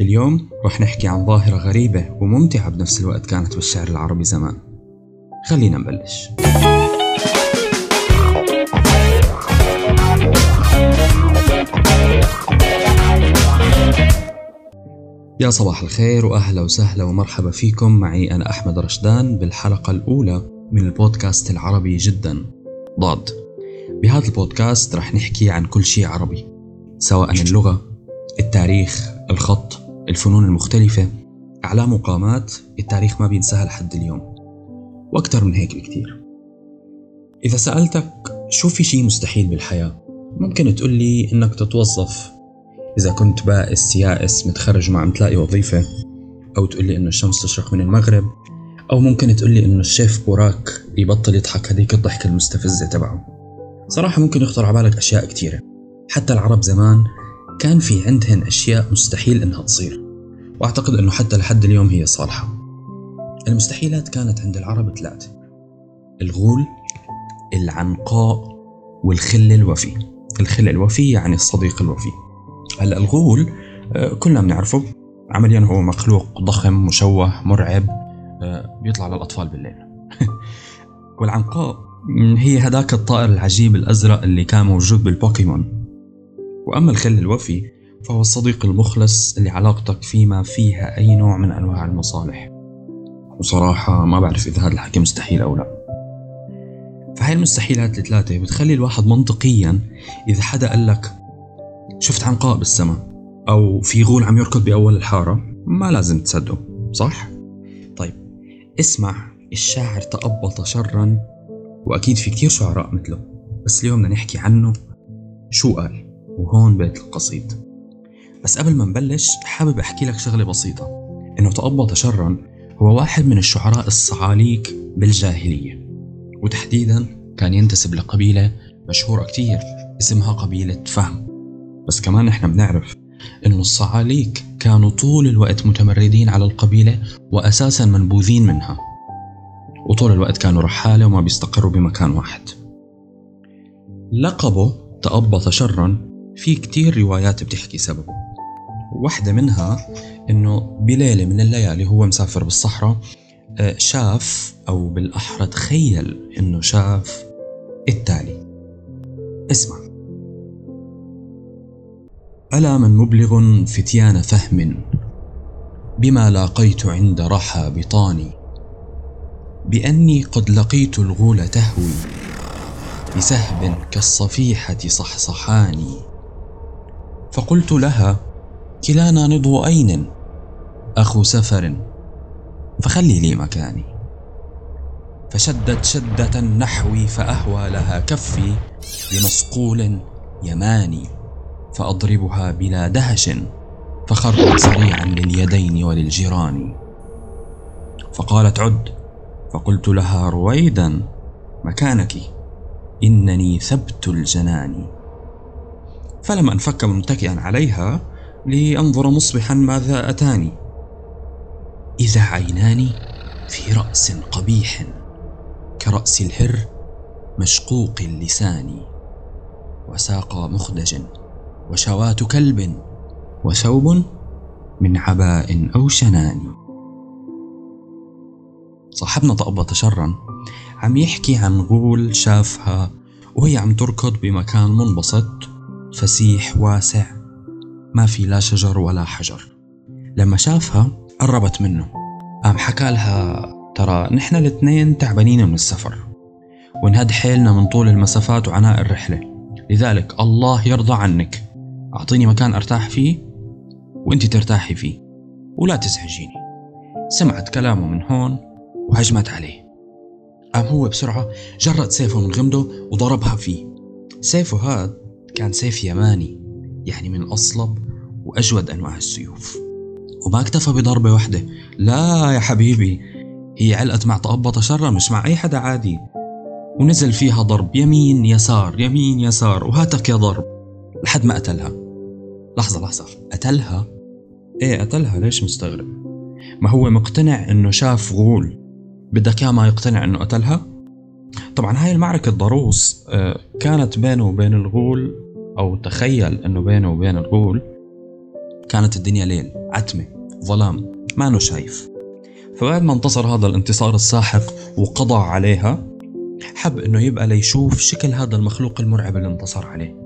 اليوم رح نحكي عن ظاهرة غريبة وممتعة بنفس الوقت كانت بالشعر العربي زمان. خلينا نبلش. يا صباح الخير وأهلا وسهلا ومرحبا فيكم. معي أنا أحمد رشدان بالحلقة الأولى من البودكاست العربي جدا. ضاد. بهذا البودكاست رح نحكي عن كل شيء عربي سواء اللغة التاريخ الخط. الفنون المختلفة اعلام وقامات التاريخ ما بينساها لحد اليوم وأكثر من هيك بكتير. إذا سألتك شو في شيء مستحيل بالحياة ممكن تقول لي إنك تتوظف. إذا كنت بائس يائس متخرج ما عم تلاقي وظيفة أو تقول لي إنه الشمس تشرق من المغرب أو ممكن تقول لي إنه الشيف بوراك يبطل يضحك هذيك الضحكة المستفزة تبعه. صراحة ممكن يخطر على بالك أشياء كثيرة حتى العرب زمان كان في عندهن أشياء مستحيل إنها تصير وأعتقد إنه حتى لحد اليوم هي صالحة. المستحيلات كانت عند العرب ثلاثة الغول العنقاء والخل الوفي. الخل الوفي يعني الصديق الوفي. هلأ الغول آه، كلنا بنعرفه. عمليا هو مخلوق ضخم مشوه مرعب آه، بيطلع للأطفال بالليل. والعنقاء هي هذاك الطائر العجيب الأزرق اللي كان موجود بالبوكيمون. وأما الخل الوفي فهو الصديق المخلص اللي علاقتك فيه ما فيها أي نوع من أنواع المصالح. وصراحة ما بعرف إذا هذا الحكي مستحيل أو لا. فهي المستحيلات الثلاثة بتخلي الواحد منطقيا إذا حدا قال لك شفت عنقاء بالسماء؟ أو في غول عم يركض بأول الحارة؟ ما لازم تصدقه صح؟ طيب اسمع الشاعر تأبط شرا وأكيد في كتير شعراء مثله بس اليوم بدنا نحكي عنه شو قال. وهون بيت القصيد بس قبل ما نبلش حابب أحكي لك شغلة بسيطة. إنه تأبط شرا هو واحد من الشعراء الصعاليك بالجاهلية. وتحديدا كان ينتسب لقبيلة مشهورة كتير اسمها قبيلة فهم. بس كمان إحنا بنعرف إنه الصعاليك كانوا طول الوقت متمردين على القبيلة واساسا منبوذين منها. وطول الوقت كانوا رحالة وما بيستقروا بمكان واحد. لقبه تأبط شرا في كتير روايات بتحكي سببه. واحدة منها إنه بليلة من الليالي هو مسافر بالصحراء آه، شاف أو بالأحرى تخيل إنه شاف التالي. اسمع. ألا من مبلغ فتيان فهم بما لاقيت عند رحى بطاني بأني قد لقيت الغول تهوي بسهب كالصفيحة صحصحاني. فقلت لها كلانا نضو أين؟ أخو سفر. فخلي لي مكاني. فشدت شدة نحوي فأهوى لها كفي بمصقول يماني فأضربها بلا دهش فخرت سريعا لليدين وللجيران. فقالت عد فقلت لها رويدا مكانك إنني ثبت الجنان. فلم أنفك متكئا عليها لأنظر مصبحا ماذا أتاني. إذا عينان في رأس قبيح كرأس الهر مشقوق اللسان وساق مخدج وشواة كلب وثوب من عباء أو شنان. صاحبنا طأبة شرا عم يحكي عن غول شافها وهي عم تركض بمكان منبسط. فسيح واسع. ما في لا شجر ولا حجر. لما شافها قربت منه. قام حكى لها ترى نحن الاثنين تعبانين من السفر. ونهد حيلنا من طول المسافات وعناء الرحلة. لذلك الله يرضى عنك. أعطيني مكان أرتاح فيه وأنت ترتاحي فيه. ولا تزعجيني. سمعت كلامه من هون وهجمت عليه. قام هو بسرعة جرد سيفه من غمده وضربها فيه. سيفه هذا كان سيف يماني يعني من أصلب وأجود أنواع السيوف. وما اكتفى بضربة واحدة لا يا حبيبي هي علقت مع تقبط شرا مش مع أي حدا عادي. ونزل فيها ضرب يمين يسار يمين يسار وهاتك يا ضرب. لحد ما قتلها. لحظة لحظة. قتلها؟ إيه قتلها؟ ليش مستغرب؟ ما هو مقتنع إنه شاف غول؟ بدك إياه ما يقتنع إنه قتلها؟ طبعا هاي المعركة ضروس آه، كانت بينه وبين الغول أو تخيل إنه بينه وبين الغول كانت الدنيا ليل عتمة ظلام ما شايف. فبعد ما انتصر هذا الانتصار الساحق وقضى عليها حب إنه يبقى ليشوف شكل هذا المخلوق المرعب اللي انتصر عليه.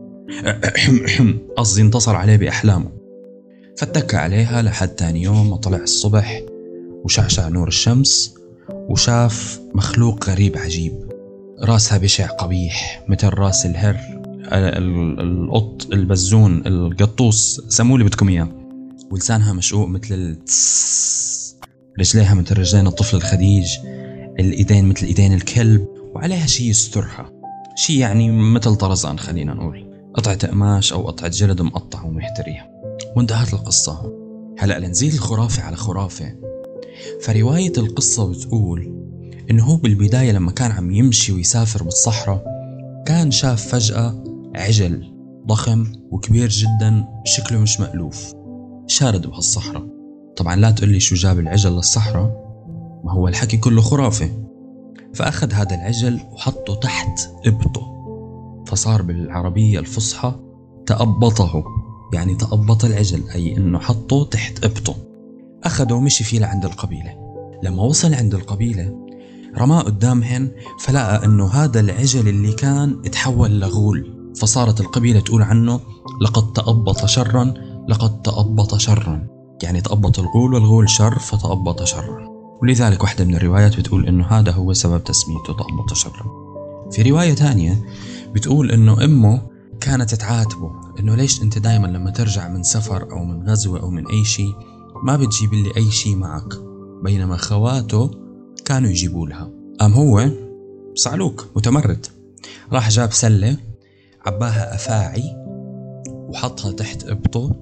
قصدي انتصر عليه بأحلامه. فاتكى عليها لحد تاني يوم ما طلع الصبح وشعشع نور الشمس وشاف مخلوق غريب عجيب. راسها بشع قبيح مثل راس الهر. القط البزون القطوس سموا اللي بدكم إياه. ولسانها مشقوق مثل التس رجليها مثل رجلين الطفل الخديج الإيدين مثل إيدين الكلب وعليها شيء يسترها. شيء يعني مثل طرزان خلينا نقول. قطعة قماش أو قطعة جلد مقطع ومحتريها. وانتهت القصة. هلأ لنزيد الخرافة على خرافة. فرواية القصة بتقول إنه هو بالبداية لما كان عم يمشي ويسافر بالصحراء كان شاف فجأة عجل ضخم وكبير جدا شكله مش مألوف. شارد بهالصحراء. طبعا لا تقول لي شو جاب العجل للصحراء. ما هو الحكي كله خرافة. فأخذ هذا العجل وحطه تحت إبطه. فصار بالعربية الفصحى تأبطه. يعني تأبط العجل أي أنه حطه تحت إبطه. أخذه ومشي فيه لعند القبيلة. لما وصل عند القبيلة رماه قدامهن فلقى أنه هذا العجل اللي كان تحول لغول. فصارت القبيلة تقول عنه لقد تأبط شرا لقد تأبط شرا. يعني تأبط الغول والغول شر فتأبط شرا. ولذلك واحدة من الروايات بتقول أنه هذا هو سبب تسميته تأبط شرا. في رواية ثانية بتقول أنه أمه كانت تعاتبه أنه ليش أنت دايما لما ترجع من سفر أو من غزوة أو من أي شيء ما بتجيب لي أي شيء معك. بينما خواته كانوا يجيبوا لها. قام هو صعلوك متمرد. راح جاب سلة عباها أفاعي وحطها تحت إبطه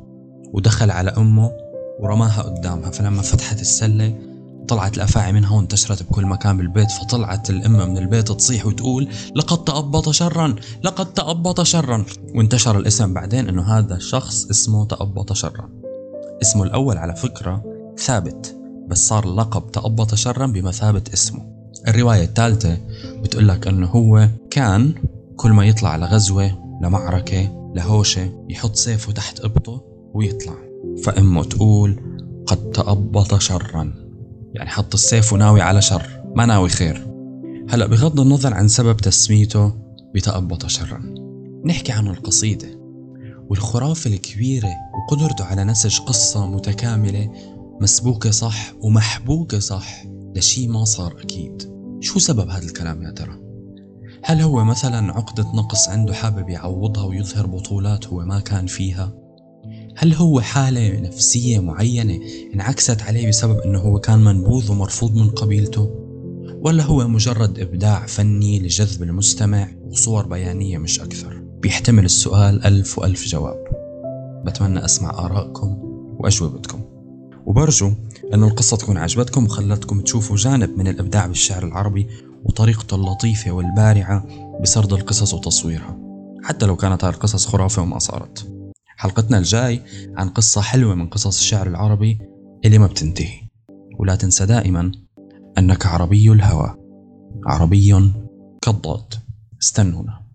ودخل على أمه ورماها قدامها. فلما فتحت السلة طلعت الأفاعي منها وانتشرت بكل مكان بالبيت فطلعت الأمة من البيت تصيح وتقول لقد تأبط شرا لقد تأبط شرا. وانتشر الاسم بعدين أنه هذا الشخص اسمه تأبط شرا. اسمه الأول على فكرة ثابت بس صار لقب تأبط شرا بمثابة اسمه. الرواية الثالثة بتقول لك أنه هو كان كل ما يطلع لغزوة لمعركة لهوشة يحط سيفه تحت إبطه ويطلع. فأمه تقول قد تأبط شرا. يعني حط السيف وناوي على شر ما ناوي خير. هلأ بغض النظر عن سبب تسميته بتأبط شرا. نحكي عن القصيدة. والخرافة الكبيرة وقدرته على نسج قصة متكاملة مسبوكة صح ومحبوكة صح لشي ما صار أكيد. شو سبب هذا الكلام يا ترى؟ هل هو مثلا عقدة نقص عنده حابب يعوضها ويظهر بطولات هو ما كان فيها؟ هل هو حالة نفسية معينة انعكست عليه بسبب إنه هو كان منبوذ ومرفوض من قبيلته؟ ولا هو مجرد إبداع فني لجذب المستمع وصور بيانية مش أكثر؟ بيحتمل السؤال ألف وألف جواب بتمنى أسمع آرائكم وأجوبتكم وبرجو أن القصة تكون عجبتكم وخلتكم تشوفوا جانب من الإبداع بالشعر العربي وطريقته اللطيفة والبارعة بسرد القصص وتصويرها. حتى لو كانت هذه القصص خرافة وما صارت. حلقتنا الجاي عن قصة حلوة من قصص الشعر العربي اللي ما بتنتهي. ولا تنسى دائما أنك عربي الهوى. عربي كالضاد. استنونا.